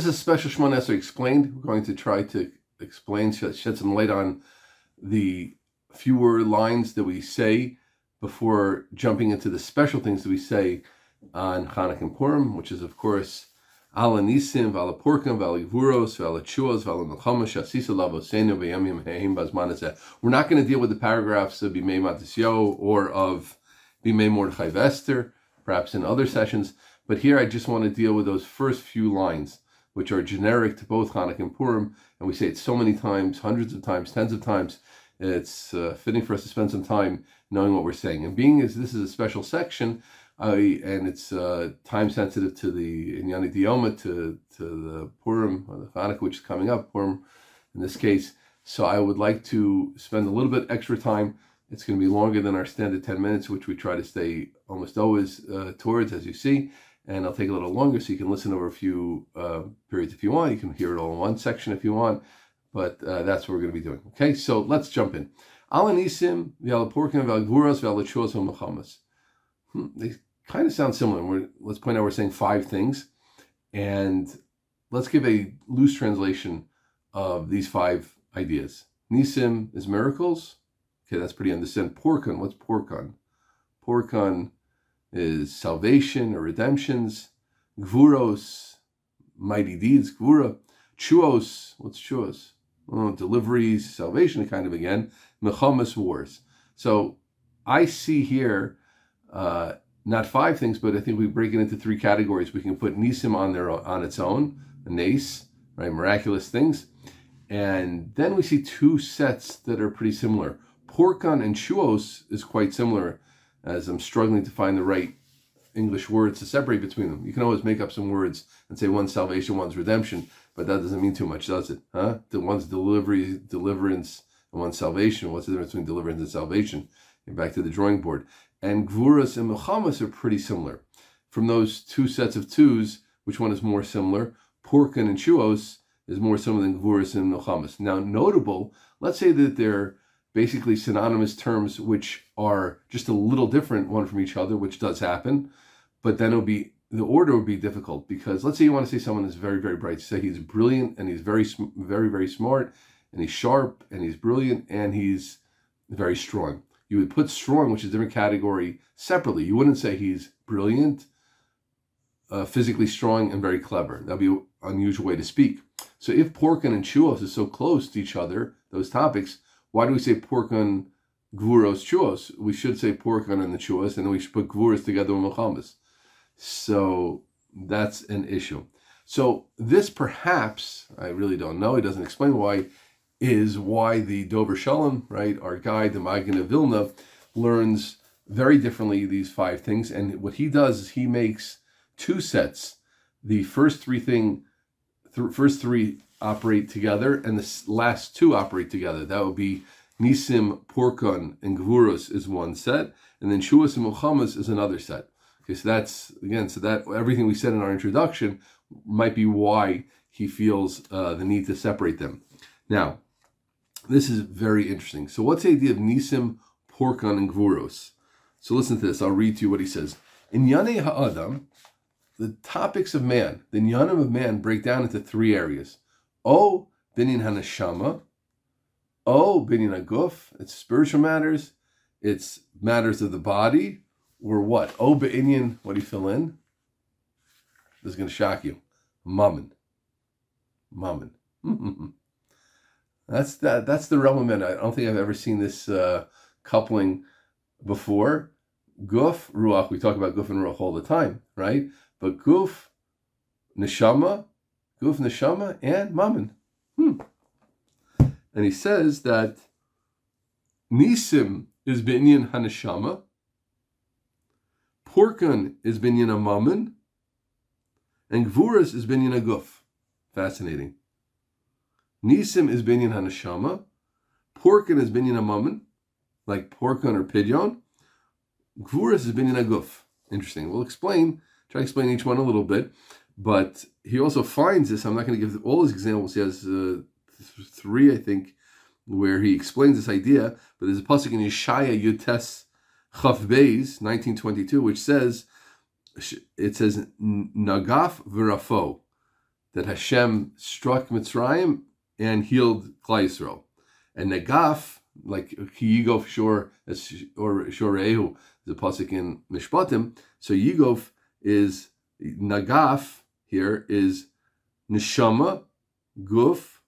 this is special Shemoneh Esrei explained. We're going to try to explain, shed some light on the fewer lines that we say before jumping into the special things that we say on Chanukah and Purim, which is, of course, Ala Nisim, Vala Porkim, Vala Gvuros, Vala Chuos, Vala Melchama, Shasisa Lavosenu, Vayamim Heim. We're not going to deal with the paragraphs of Bimei Matisyo or of Bimei Mordechai Vester, perhaps in other sessions, but here I just want to deal with those first few lines, which are generic to both Chanukah and Purim, and we say it so many times, hundreds of times, tens of times. It's uh, fitting for us to spend some time knowing what we're saying. And being as this is a special section, I, and it's uh, time sensitive to the Inyani Dioma, to, to the Purim, or the Hanukkah, which is coming up, Purim in this case. So I would like to spend a little bit extra time. It's going to be longer than our standard 10 minutes, which we try to stay almost always uh, towards, as you see. And I'll take a little longer so you can listen over a few uh, periods if you want. You can hear it all in one section if you want. But uh, that's what we're going to be doing. Okay, so let's jump in. Alanisim, Valguras, Machamas. Hmm, they kind of sound similar. We're, let's point out we're saying five things, and let's give a loose translation of these five ideas. Nisim is miracles. Okay, that's pretty understand. Porkon, what's porkon? Porkon is salvation or redemptions. Gvuros, mighty deeds. Gvura. Chuos, what's chuos? Oh, deliveries, salvation, kind of again. Mechamas wars. So I see here uh, not five things, but I think we break it into three categories. We can put Nisim on there on its own, nace, right, miraculous things, and then we see two sets that are pretty similar. Porkon and chuos is quite similar, as I'm struggling to find the right English words to separate between them. You can always make up some words and say one's salvation, one's redemption, but that doesn't mean too much, does it? Huh? The one's delivery, deliverance, and one's salvation. What's the difference between deliverance and salvation? Get back to the drawing board and Gvuras and Mechamas are pretty similar. From those two sets of twos, which one is more similar? Porkin and Shuos is more similar than Gvuras and Mechamas. Now, notable, let's say that they're basically synonymous terms which are just a little different one from each other, which does happen, but then it'll be the order would be difficult because let's say you want to say someone is very, very bright. Say he's brilliant and he's very, very, very smart and he's sharp and he's brilliant and he's very strong you would put strong, which is a different category, separately. You wouldn't say he's brilliant, uh, physically strong, and very clever. That'd be an unusual way to speak. So if porkan and chuos is so close to each other, those topics, why do we say porkan, gvuros, chuos? We should say porkan and the chuos, and then we should put gvuros together with mechamas. So that's an issue. So this perhaps, I really don't know, it doesn't explain why, is why the Dover Shalom, right, our guide, the Maggid of Vilna, learns very differently these five things. And what he does is he makes two sets. The first three thing, th- first three operate together, and the last two operate together. That would be Nisim, Porkon, and Gvuros is one set, and then Shuas and Milchamas is another set. Okay, so that's again, so that everything we said in our introduction might be why he feels uh, the need to separate them. Now, this is very interesting. So, what's the idea of Nisim, Porkon, and Gvuros? So, listen to this. I'll read to you what he says. In Yane Ha'adam, the topics of man, the Nyanim of man, break down into three areas. O, Binyan Hanashama. O, Binyan Aguf. It's spiritual matters. It's matters of the body. Or what? O, Binyan, what do you fill in? This is going to shock you. Mammon. Mammon. That's that. That's the element. I don't think I've ever seen this uh, coupling before. Guf ruach. We talk about guf and ruach all the time, right? But guf, neshama, guf neshama, and mammon. Hmm. And he says that nisim is binyan haneshama, porkan is binyan mammon, and gvuras is binyan guf. Fascinating. Nisim is binyan hanashama. Porkin is binyan amaman, like porkan or pidyon. Gvuras is binyan aguf. Interesting. We'll explain, try to explain each one a little bit. But he also finds this. I'm not going to give all his examples. He has uh, th- three, I think, where he explains this idea. But there's a pasuk in Yeshaya Yutes Chaf Beis, 1922, which says, it says, Nagaf v'rafo. that Hashem struck Mitzrayim and healed Klal Yisrael. And Nagaf, like Yigov Shor or Shorehu, the pasuk in Mishpatim. So Yigov is Nagaf here is Neshama, Guf,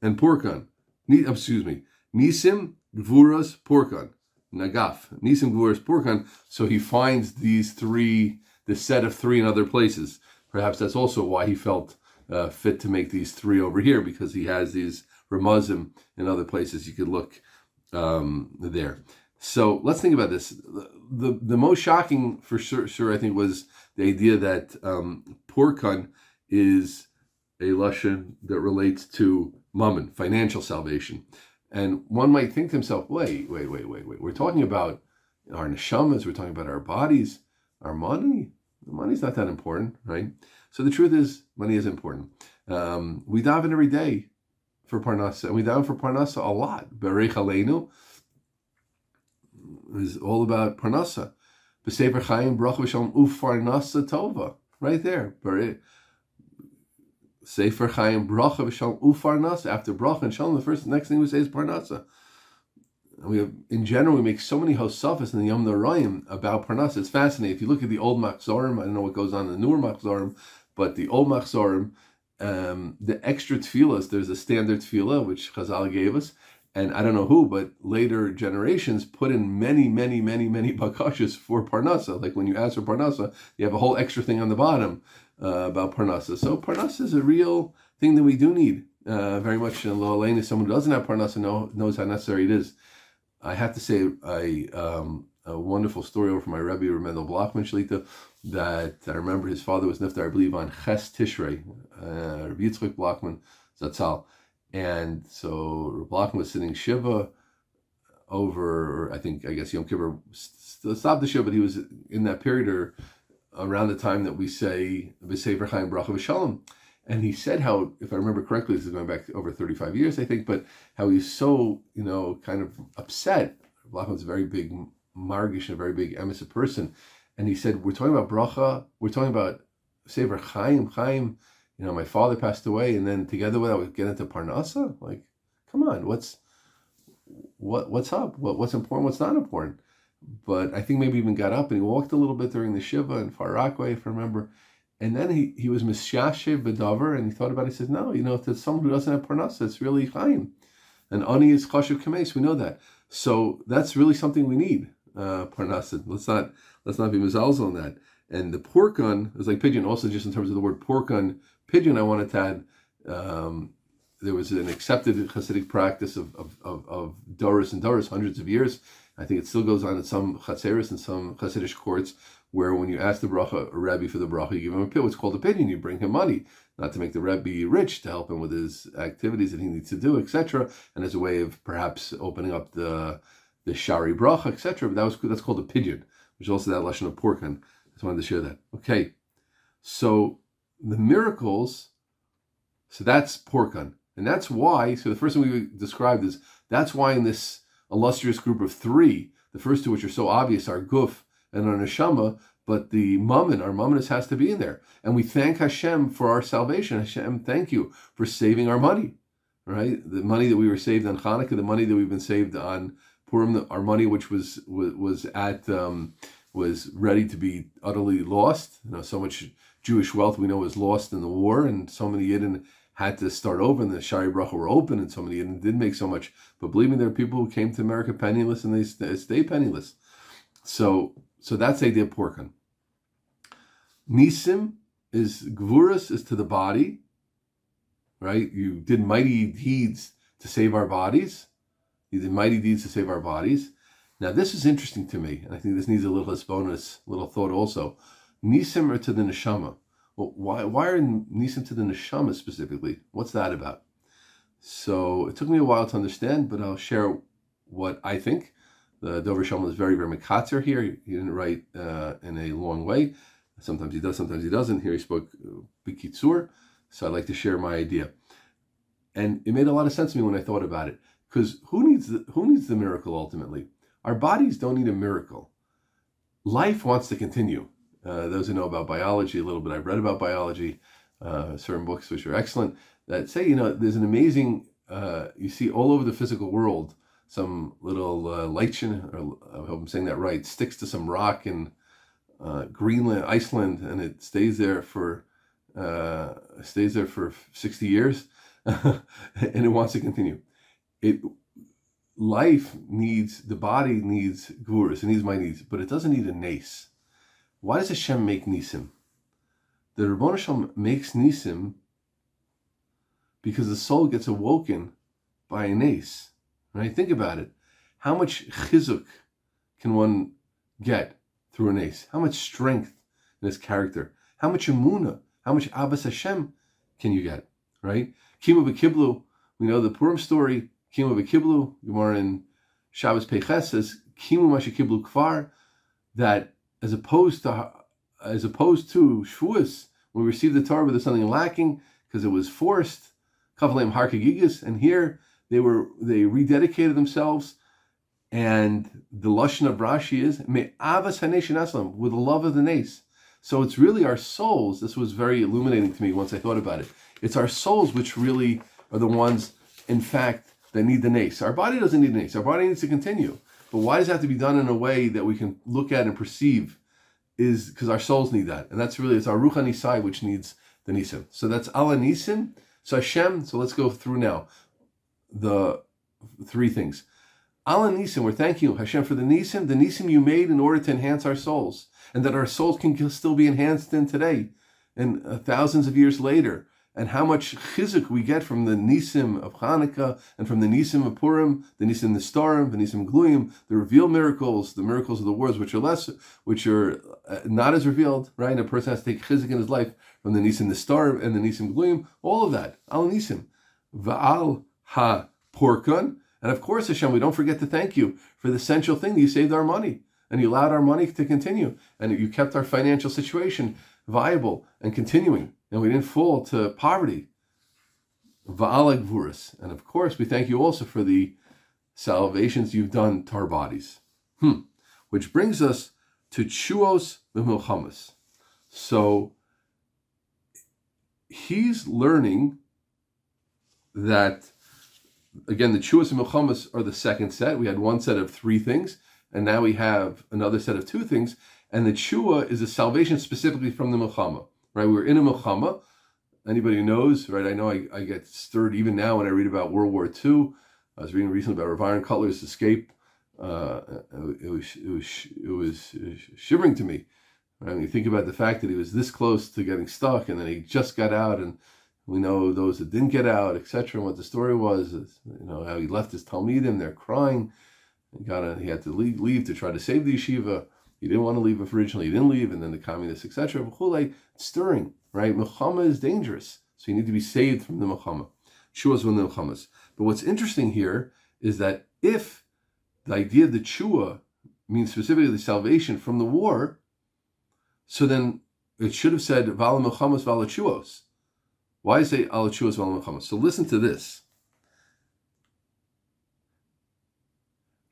and Porkan. Excuse me, Nisim, Gvuras, Porkan. Nagaf, Nisim, Gvuras, Porkan. So he finds these three, the set of three in other places. Perhaps that's also why he felt uh, fit to make these three over here because he has these Ramazim in other places. You could look um, there. So let's think about this. The, the, the most shocking, for sure, sure, I think, was the idea that um, Porkan is a lashon that relates to mammon, financial salvation. And one might think to himself, wait, wait, wait, wait, wait. We're talking about our neshamas, we're talking about our bodies, our money. Money's not that important, right? So the truth is, money is important. Um, we daven every day for Parnasa, and we daven for Parnasa a lot. Berech Aleinu is all about Parnasa. B'Sefer Chaim Bracha V'Shalom Ufarnasa Tova, right there. Sefer Chaim Bracha V'Shalom Ufarnasa. After Bracha and Shalom, the first, the next thing we say is Parnasa. We have, in general, we make so many hosafas in the Yom Narayim about Parnasa. It's fascinating. If you look at the old Machzorim, I don't know what goes on in the newer Machzorim, but the old Machzorim, um, the extra tefillahs, there's a standard tefillah which Chazal gave us, and I don't know who, but later generations put in many, many, many, many bakashas for Parnasa. Like when you ask for Parnasa, you have a whole extra thing on the bottom uh, about Parnasa. So Parnasa is a real thing that we do need uh, very much. And Lo someone who doesn't have Parnasa know, knows how necessary it is. I have to say a, um, a wonderful story over from my Rebbe, Remendel Blockman Shlita, that I remember his father was niftar, I believe, on Ches Tishrei, uh, Yitzchak Blockman Zatzal. And so Blockman was sitting Shiva over, I think, I guess Yom Kippur stopped the Shiva, but he was in that period or around the time that we say V'Sefer Chaim Bracha V'Shalom. And he said how, if I remember correctly, this is going back over 35 years, I think, but how he's so, you know, kind of upset. Blockman's a very big margish and a very big emissaire person and he said, "We're talking about bracha. We're talking about Sefer Chaim. Chaim. You know, my father passed away, and then together with that, we get into Parnasa. Like, come on, what's what what's up? What what's important? What's not important?" But I think maybe even got up and he walked a little bit during the shiva in Far Rockaway, if I remember. And then he, he was misyashiv bedavar, and he thought about it. He says, "No, you know, if there's someone who doesn't have parnasa, it's really chaim, and ani is chashiv kames. We know that. So that's really something we need uh, parnasa. Let's not let's not be mizalz on that. And the porkun is like pidyon. Also, just in terms of the word porkun, pidyon, I wanted to add. Um, there was an accepted Hasidic practice of of, of, of Doris and Doris hundreds of years. I think it still goes on in some Chatzeris and some Hasidic courts where when you ask the bracha, a Rebbe for the bracha, you give him a pit, what's called a pidyon, you bring him money, not to make the rabbi rich, to help him with his activities that he needs to do, etc. And as a way of perhaps opening up the the shari bracha, etc. But that was that's called a pidyon, which is also that lesson of porkan. I just wanted to share that. Okay, so the miracles, so that's porkan, and that's why. So the first thing we described is that's why in this illustrious group of three, the first two which are so obvious are guf and our neshama, but the mammon, our mammonis has to be in there. And we thank Hashem for our salvation. Hashem, thank you for saving our money, right? The money that we were saved on Hanukkah, the money that we've been saved on Purim, our money, which was was, was at um, was ready to be utterly lost. You know, so much Jewish wealth we know was lost in the war, and so many Yidden had to start over, and the Shari Bracha were open, and so many Yidden did make so much. But believe me, there are people who came to America penniless, and they stay, penniless. So, so that's the idea of porkan. Nisim is gvuras is to the body, right? You did mighty deeds to save our bodies. He did mighty deeds to save our bodies. Now, this is interesting to me, and I think this needs a little bonus, little thought also. Nisim are to the neshama. Well, why, why are Nisim to the neshama specifically? What's that about? So it took me a while to understand, but I'll share what I think. The Dover Shalom is very, very makatzer here. He didn't write uh, in a long way. Sometimes he does, sometimes he doesn't. Here he spoke uh, bikitsur. So I'd like to share my idea. And it made a lot of sense to me when I thought about it. Because who needs the, who needs the miracle ultimately? Our bodies don't need a miracle. Life wants to continue. Uh, those who know about biology a little bit, I've read about biology. uh, certain books which are excellent that say, you know, there's an amazing, uh, you see all over the physical world, some little uh, lichen, or I hope I'm saying that right, sticks to some rock in uh, Greenland, Iceland, and it stays there for uh, stays there for 60 years, and it wants to continue. It life needs the body needs gurus, it needs my needs, but it doesn't need a nace. Why does Hashem make nisim? The Rabbon Hashem makes nisim because the soul gets awoken by a nace. Right? Think about it. How much chizuk can one get through a nace? How much strength in his character? How much emuna? How much Abbas Hashem can you get? Right? Kimu Bekiblu, we know the Purim story. Kimu Bekiblu, Gemara in Shabbos Peches says, Kimu Mashikiblu Kfar, that as opposed to as opposed to Shavuos, we received the Torah, there's something lacking because it was forced. Kavalim Harkagigas, and here they were they rededicated themselves, and the lashon of Rashi is me avas hanation aslam with the love of the nace. So it's really our souls. This was very illuminating to me once I thought about it. It's our souls which really are the ones, in fact, that need the nace. Our body doesn't need the nace. Our body needs to continue. But why does it have to be done in a way that we can look at and perceive? Is because our souls need that, and that's really it's our ruchani side which needs the nisim. So that's ala nisim. So Hashem. So let's go through now the three things. Ala nisim. We're thanking you Hashem for the nisim, the nisim you made in order to enhance our souls, and that our souls can still be enhanced in today, and uh, thousands of years later and how much chizuk we get from the nisim of Hanukkah and from the nisim of Purim, the nisim Nistarim, the nisim Gluyim, the revealed miracles, the miracles of the words which are less, which are uh, not as revealed, right? And a person has to take chizuk in his life from the nisim Nistarim and the nisim Gluyim, all of that, al nisim, va'al ha porkan, and of course, Hashem, we don't forget to thank you for the essential thing that you saved our money and you allowed our money to continue and you kept our financial situation viable and continuing and we didn't fall to poverty. And of course, we thank you also for the salvations you've done to our bodies. Hmm. Which brings us to Chuos Milchamas. So he's learning that, again, the Chuos and are the second set. We had one set of three things, and now we have another set of two things. And the Chua is a salvation specifically from the Milchama right? We were in a Milchama. Anybody who knows, right? I know I, I get stirred even now when I read about World War II. I was reading recently about Rav Kotler's escape. Uh, it, was, it, was, it was shivering to me. I mean, think about the fact that he was this close to getting stuck, and then he just got out, and we know those that didn't get out, etc. And what the story was, you know, how he left his talmidim, they're crying. He got he had to leave, leave to try to save the yeshiva. He didn't want to leave originally. He didn't leave, and then the communists, etc. Stirring, right? Milchama is dangerous, so you need to be saved from the Milchama. Shua's one of the Milchamas. But what's interesting here is that if the idea of the Chua means specifically the salvation from the war, so then it should have said Vala Milchama Vala Chuos. Why say Ala Chuos Vala Milchama? So listen to this.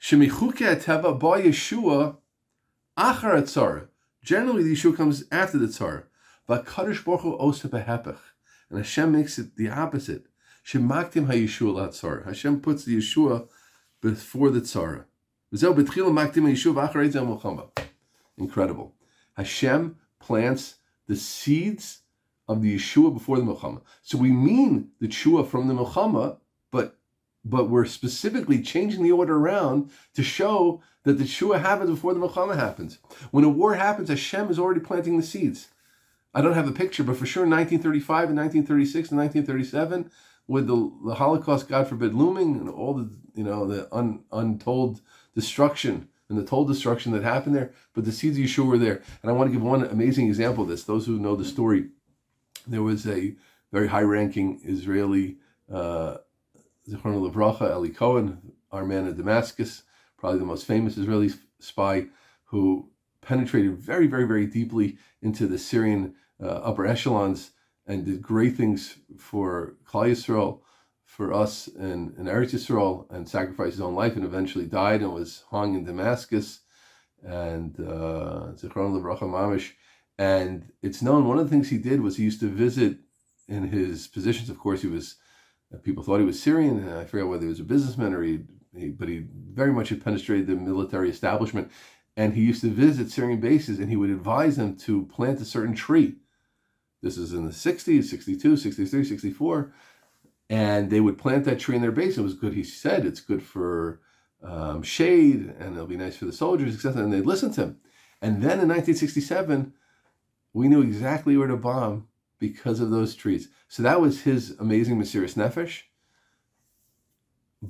Shemichuke Teva Ba Yeshua Achar Atzara. Generally, the Yeshua comes after the Tzara. But Kaddish Baruch Hu osa. And Hashem makes it the opposite. Shemaktim ha-Yeshua la Hashem puts the Yeshua before the Tzara. Incredible. Hashem plants the seeds of the Yeshua before the Milchama. So we mean the Yeshua from the Milchama, but we're specifically changing the order around to show that the Shua happens before the Milchama happens. When a war happens, Hashem is already planting the seeds. I don't have a picture, but for sure, in 1935 and 1936 and 1937, with the, the Holocaust, God forbid, looming, and all the you know the un, untold destruction and the told destruction that happened there, but the seeds of Yeshua were there. And I want to give one amazing example of this. Those who know the story, there was a very high-ranking Israeli, uh, Zichron Levracha, Eli Cohen, our man in Damascus, probably the most famous Israeli spy who penetrated very, very, very deeply into the Syrian uh, upper echelons and did great things for Klal Yisrael, for us in, in Eretz Yisrael, and sacrificed his own life and eventually died and was hung in Damascus. And uh, Zichron Levracha Mamish. And it's known one of the things he did was he used to visit in his positions. Of course, he was. People thought he was Syrian, and I forget whether he was a businessman or he, he but he very much had penetrated the military establishment. And he used to visit Syrian bases, and he would advise them to plant a certain tree. This is in the 60s, 62, 63, 64 and they would plant that tree in their base. It was good, he said. It's good for um, shade, and it'll be nice for the soldiers, etc. And they'd listen to him. And then in 1967, we knew exactly where to bomb because of those trees. So that was his amazing Mesiris Nefesh.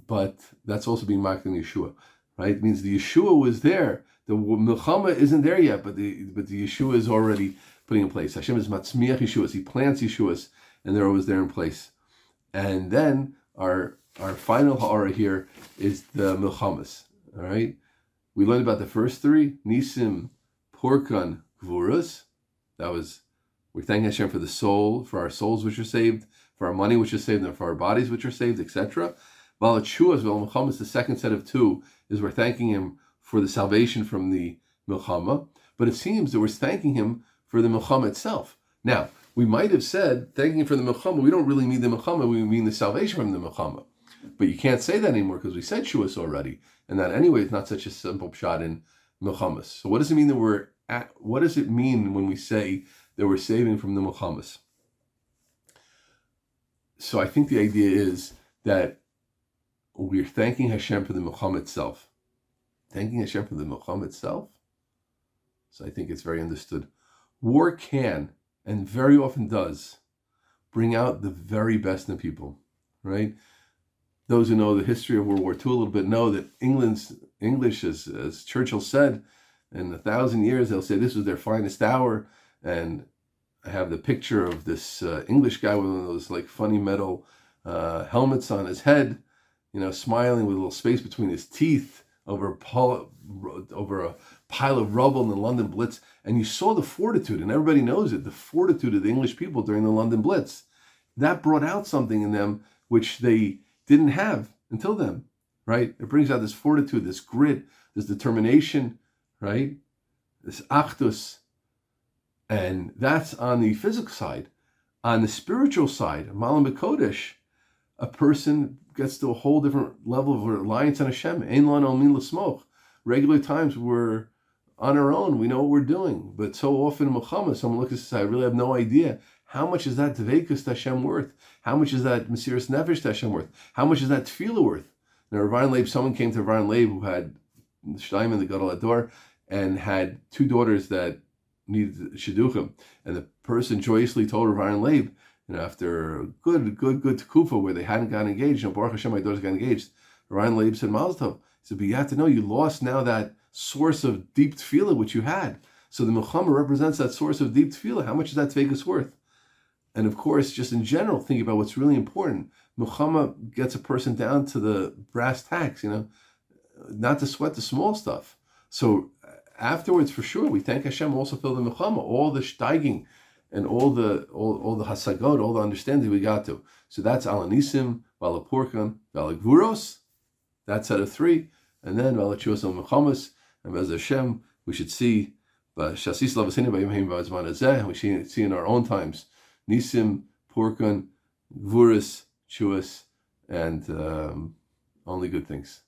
But that's also being marked in Yeshua, right? It means the Yeshua was there. The Milchama isn't there yet, but the but the Yeshua is already putting in place. Hashem is Matzmiach Yeshuas. He plants Yeshuas, and they're always there in place. And then our our final ha'ara here is the milchamas. All right, we learned about the first three: nisim, porkan, gvuras. That was we thank Hashem for the soul, for our souls which are saved, for our money which is saved, and for our bodies which are saved, etc. Valachuas milchamas, the second set of two, is we're thanking Him for the salvation from the milchama. But it seems that we're thanking Him for the milchama itself. Now, we might have said, thanking him for the Milchama, we don't really mean the Milchama, we mean the salvation from the Milchama. But you can't say that anymore because we said Shuas already. And that anyway is not such a simple shot in Milchamas. So what does it mean that we're at, what does it mean when we say that we're saving from the Milchamas? So I think the idea is that we're thanking Hashem for the Milchama itself. Thanking Hashem for the Milchama itself? So I think it's very understood. War can and very often does bring out the very best in people, right? Those who know the history of World War II a little bit know that England's English, as, as Churchill said, in a thousand years, they'll say this was their finest hour. And I have the picture of this uh, English guy with one of those like funny metal uh, helmets on his head, you know, smiling with a little space between his teeth over a, over a pile of rubble in the London Blitz, and you saw the fortitude, and everybody knows it, the fortitude of the English people during the London Blitz. That brought out something in them which they didn't have until then, right? It brings out this fortitude, this grit, this determination, right? This achdus. And that's on the physical side. On the spiritual side, Malam Kodesh, a person gets to a whole different level of reliance on Hashem. Ein lan al min Regular times we're on our own. We know what we're doing. But so often in Milchama, someone looks and says, I really have no idea. How much is that Dveikus Hashem worth? How much is that Mesiris Nefesh Hashem worth? How much is that Tefillah worth? Now, Rav Leib, someone came to Rav Leib who had Shtaim and the Gadol Ador and had two daughters that needed Shidduchim. And the person joyously told Rav Leib, you know, after good, good, good Kufa where they hadn't gotten engaged, you know, Baruch Hashem, my daughters got engaged. Rav Leib said, Mazel. He said, but you have to know you lost now that source of deep tefillah which you had. So the milchama represents that source of deep tefillah. How much is that tefillah worth? And of course, just in general, think about what's really important. Milchama gets a person down to the brass tacks, you know, not to sweat the small stuff. So afterwards, for sure, we thank Hashem also for the milchama, all the steiging and all the all, all the hasagot, all the understanding we got to. So that's alanisim, valapurkan, valagvuros. That's out of three. And then valachuos al and Bez Hashem, we should see, we should see in our own times, Nisim, Porkun, Vuris, Chuas, and um, only good things.